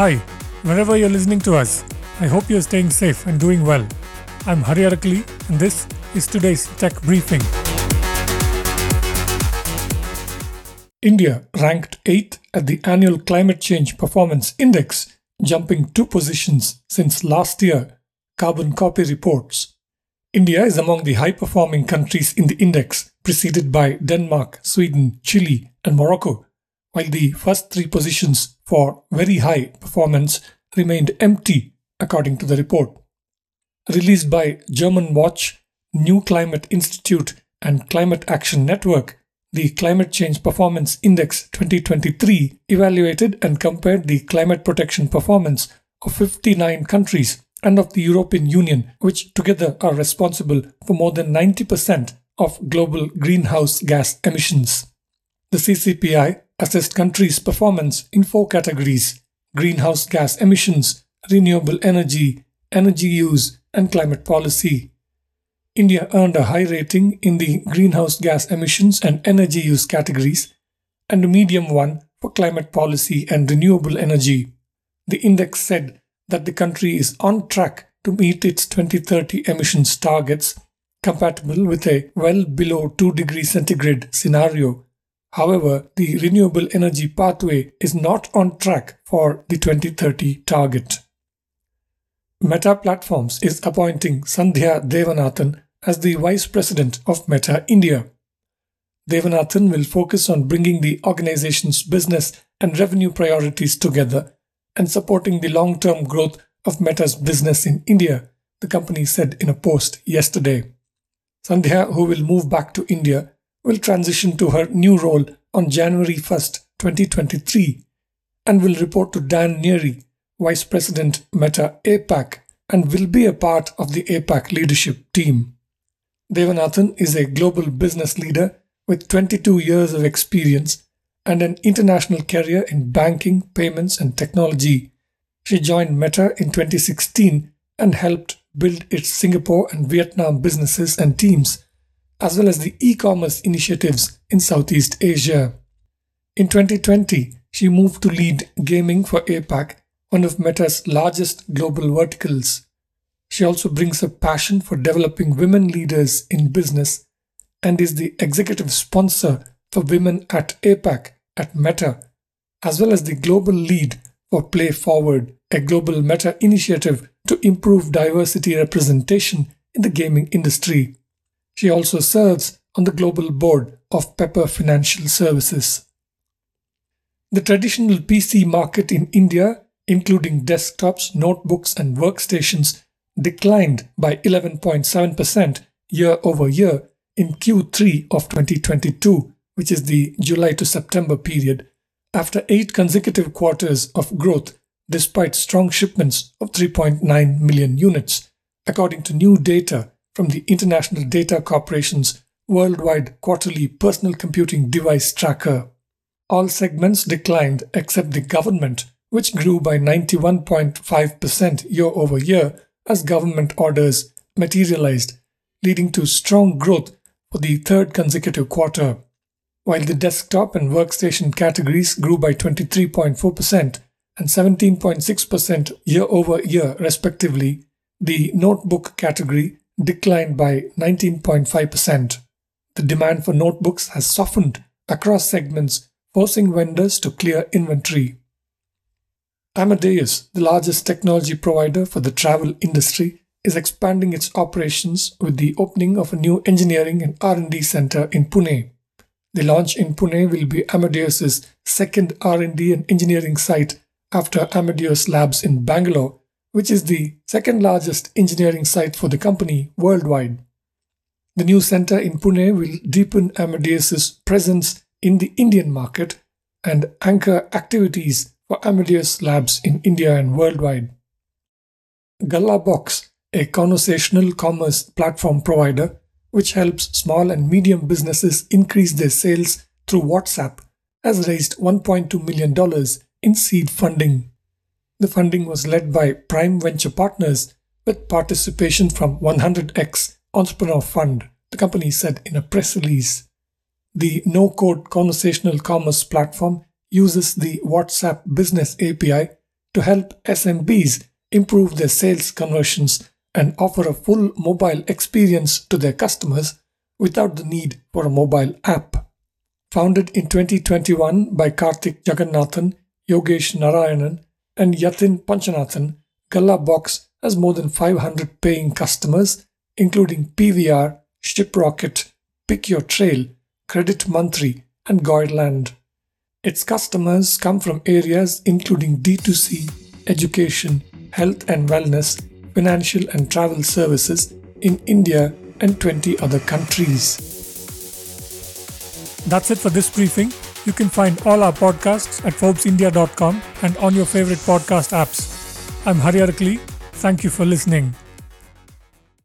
Hi, wherever you're listening to us, I hope you're staying safe and doing well. I'm Hari Arakali, and this is today's Tech Briefing. India ranked 8th at the annual Climate Change Performance Index, jumping two positions since last year, Carbon Copy reports. India is among the high performing countries in the index, preceded by Denmark, Sweden, Chile, and Morocco, while the first three positions for very high performance remained empty, according to the report. Released by Germanwatch, New Climate Institute, and Climate Action Network, the Climate Change Performance Index 2023 evaluated and compared the climate protection performance of 59 countries and of the European Union, which together are responsible for more than 90% of global greenhouse gas emissions. The CCPI assessed countries' performance in four categories greenhouse gas emissions, renewable energy, energy use, and climate policy. India earned a high rating in the greenhouse gas emissions and energy use categories, and a medium one for climate policy and renewable energy. The index said that the country is on track to meet its 2030 emissions targets, compatible with a well below 2 degrees centigrade scenario However, the renewable energy pathway is not on track for the 2030 target. Meta Platforms is appointing Sandhya Devanathan as the Vice President of Meta India. Devanathan will focus on bringing the organization's business and revenue priorities together and supporting the long term growth of Meta's business in India, the company said in a post yesterday. Sandhya, who will move back to India, will transition to her new role on January 1st, 2023, and will report to Dan Neary, Vice President Meta APAC, and will be a part of the APAC leadership team. Devanathan is a global business leader with 22 years of experience and an international career in banking, payments, and technology. She joined Meta in 2016 and helped build its Singapore and Vietnam businesses and teams as well as the e-commerce initiatives in Southeast Asia. In 2020, she moved to lead gaming for APAC, one of Meta's largest global verticals. She also brings a passion for developing women leaders in business and is the executive sponsor for Women at APAC at Meta, as well as the global lead for Play Forward, a global Meta initiative to improve diversity representation in the gaming industry. She also serves on the global board of Pepper Financial Services. The traditional PC market in India, including desktops, notebooks, and workstations, declined by 11.7% year over year in Q3 of 2022, which is the July to September period, after eight consecutive quarters of growth despite strong shipments of 3.9 million units, according to new data from the International Data Corporation's worldwide quarterly personal computing device tracker. All segments declined except the government, which grew by 91.5% year over year as government orders materialized, leading to strong growth for the third consecutive quarter. While the desktop and workstation categories grew by 23.4% and 17.6% year over year, respectively, the notebook category declined by 19.5%. The demand for notebooks has softened across segments, forcing vendors to clear inventory. Amadeus, the largest technology provider for the travel industry, is expanding its operations with the opening of a new engineering and R&D center in Pune. The launch in Pune will be Amadeus's second R&D and engineering site after Amadeus Labs in Bangalore which is the second largest engineering site for the company worldwide. The new center in Pune will deepen Amadeus's presence in the Indian market and anchor activities for Amadeus Labs in India and worldwide. Gallabox, a conversational commerce platform provider which helps small and medium businesses increase their sales through WhatsApp, has raised $1.2 million in seed funding. The funding was led by Prime Venture Partners with participation from 100x Entrepreneur Fund, the company said in a press release. The no code conversational commerce platform uses the WhatsApp Business API to help SMBs improve their sales conversions and offer a full mobile experience to their customers without the need for a mobile app. Founded in 2021 by Karthik Jagannathan, Yogesh Narayanan, and Yatin Panchanathan, Gallabox has more than 500 paying customers, including PVR, Shiprocket, Pick Your Trail, Credit Mantri, and Goidland. Its customers come from areas including D2C, education, health and wellness, financial and travel services in India and 20 other countries. That's it for this briefing. You can find all our podcasts at ForbesIndia.com and on your favorite podcast apps. I'm Hari Arakali. Thank you for listening.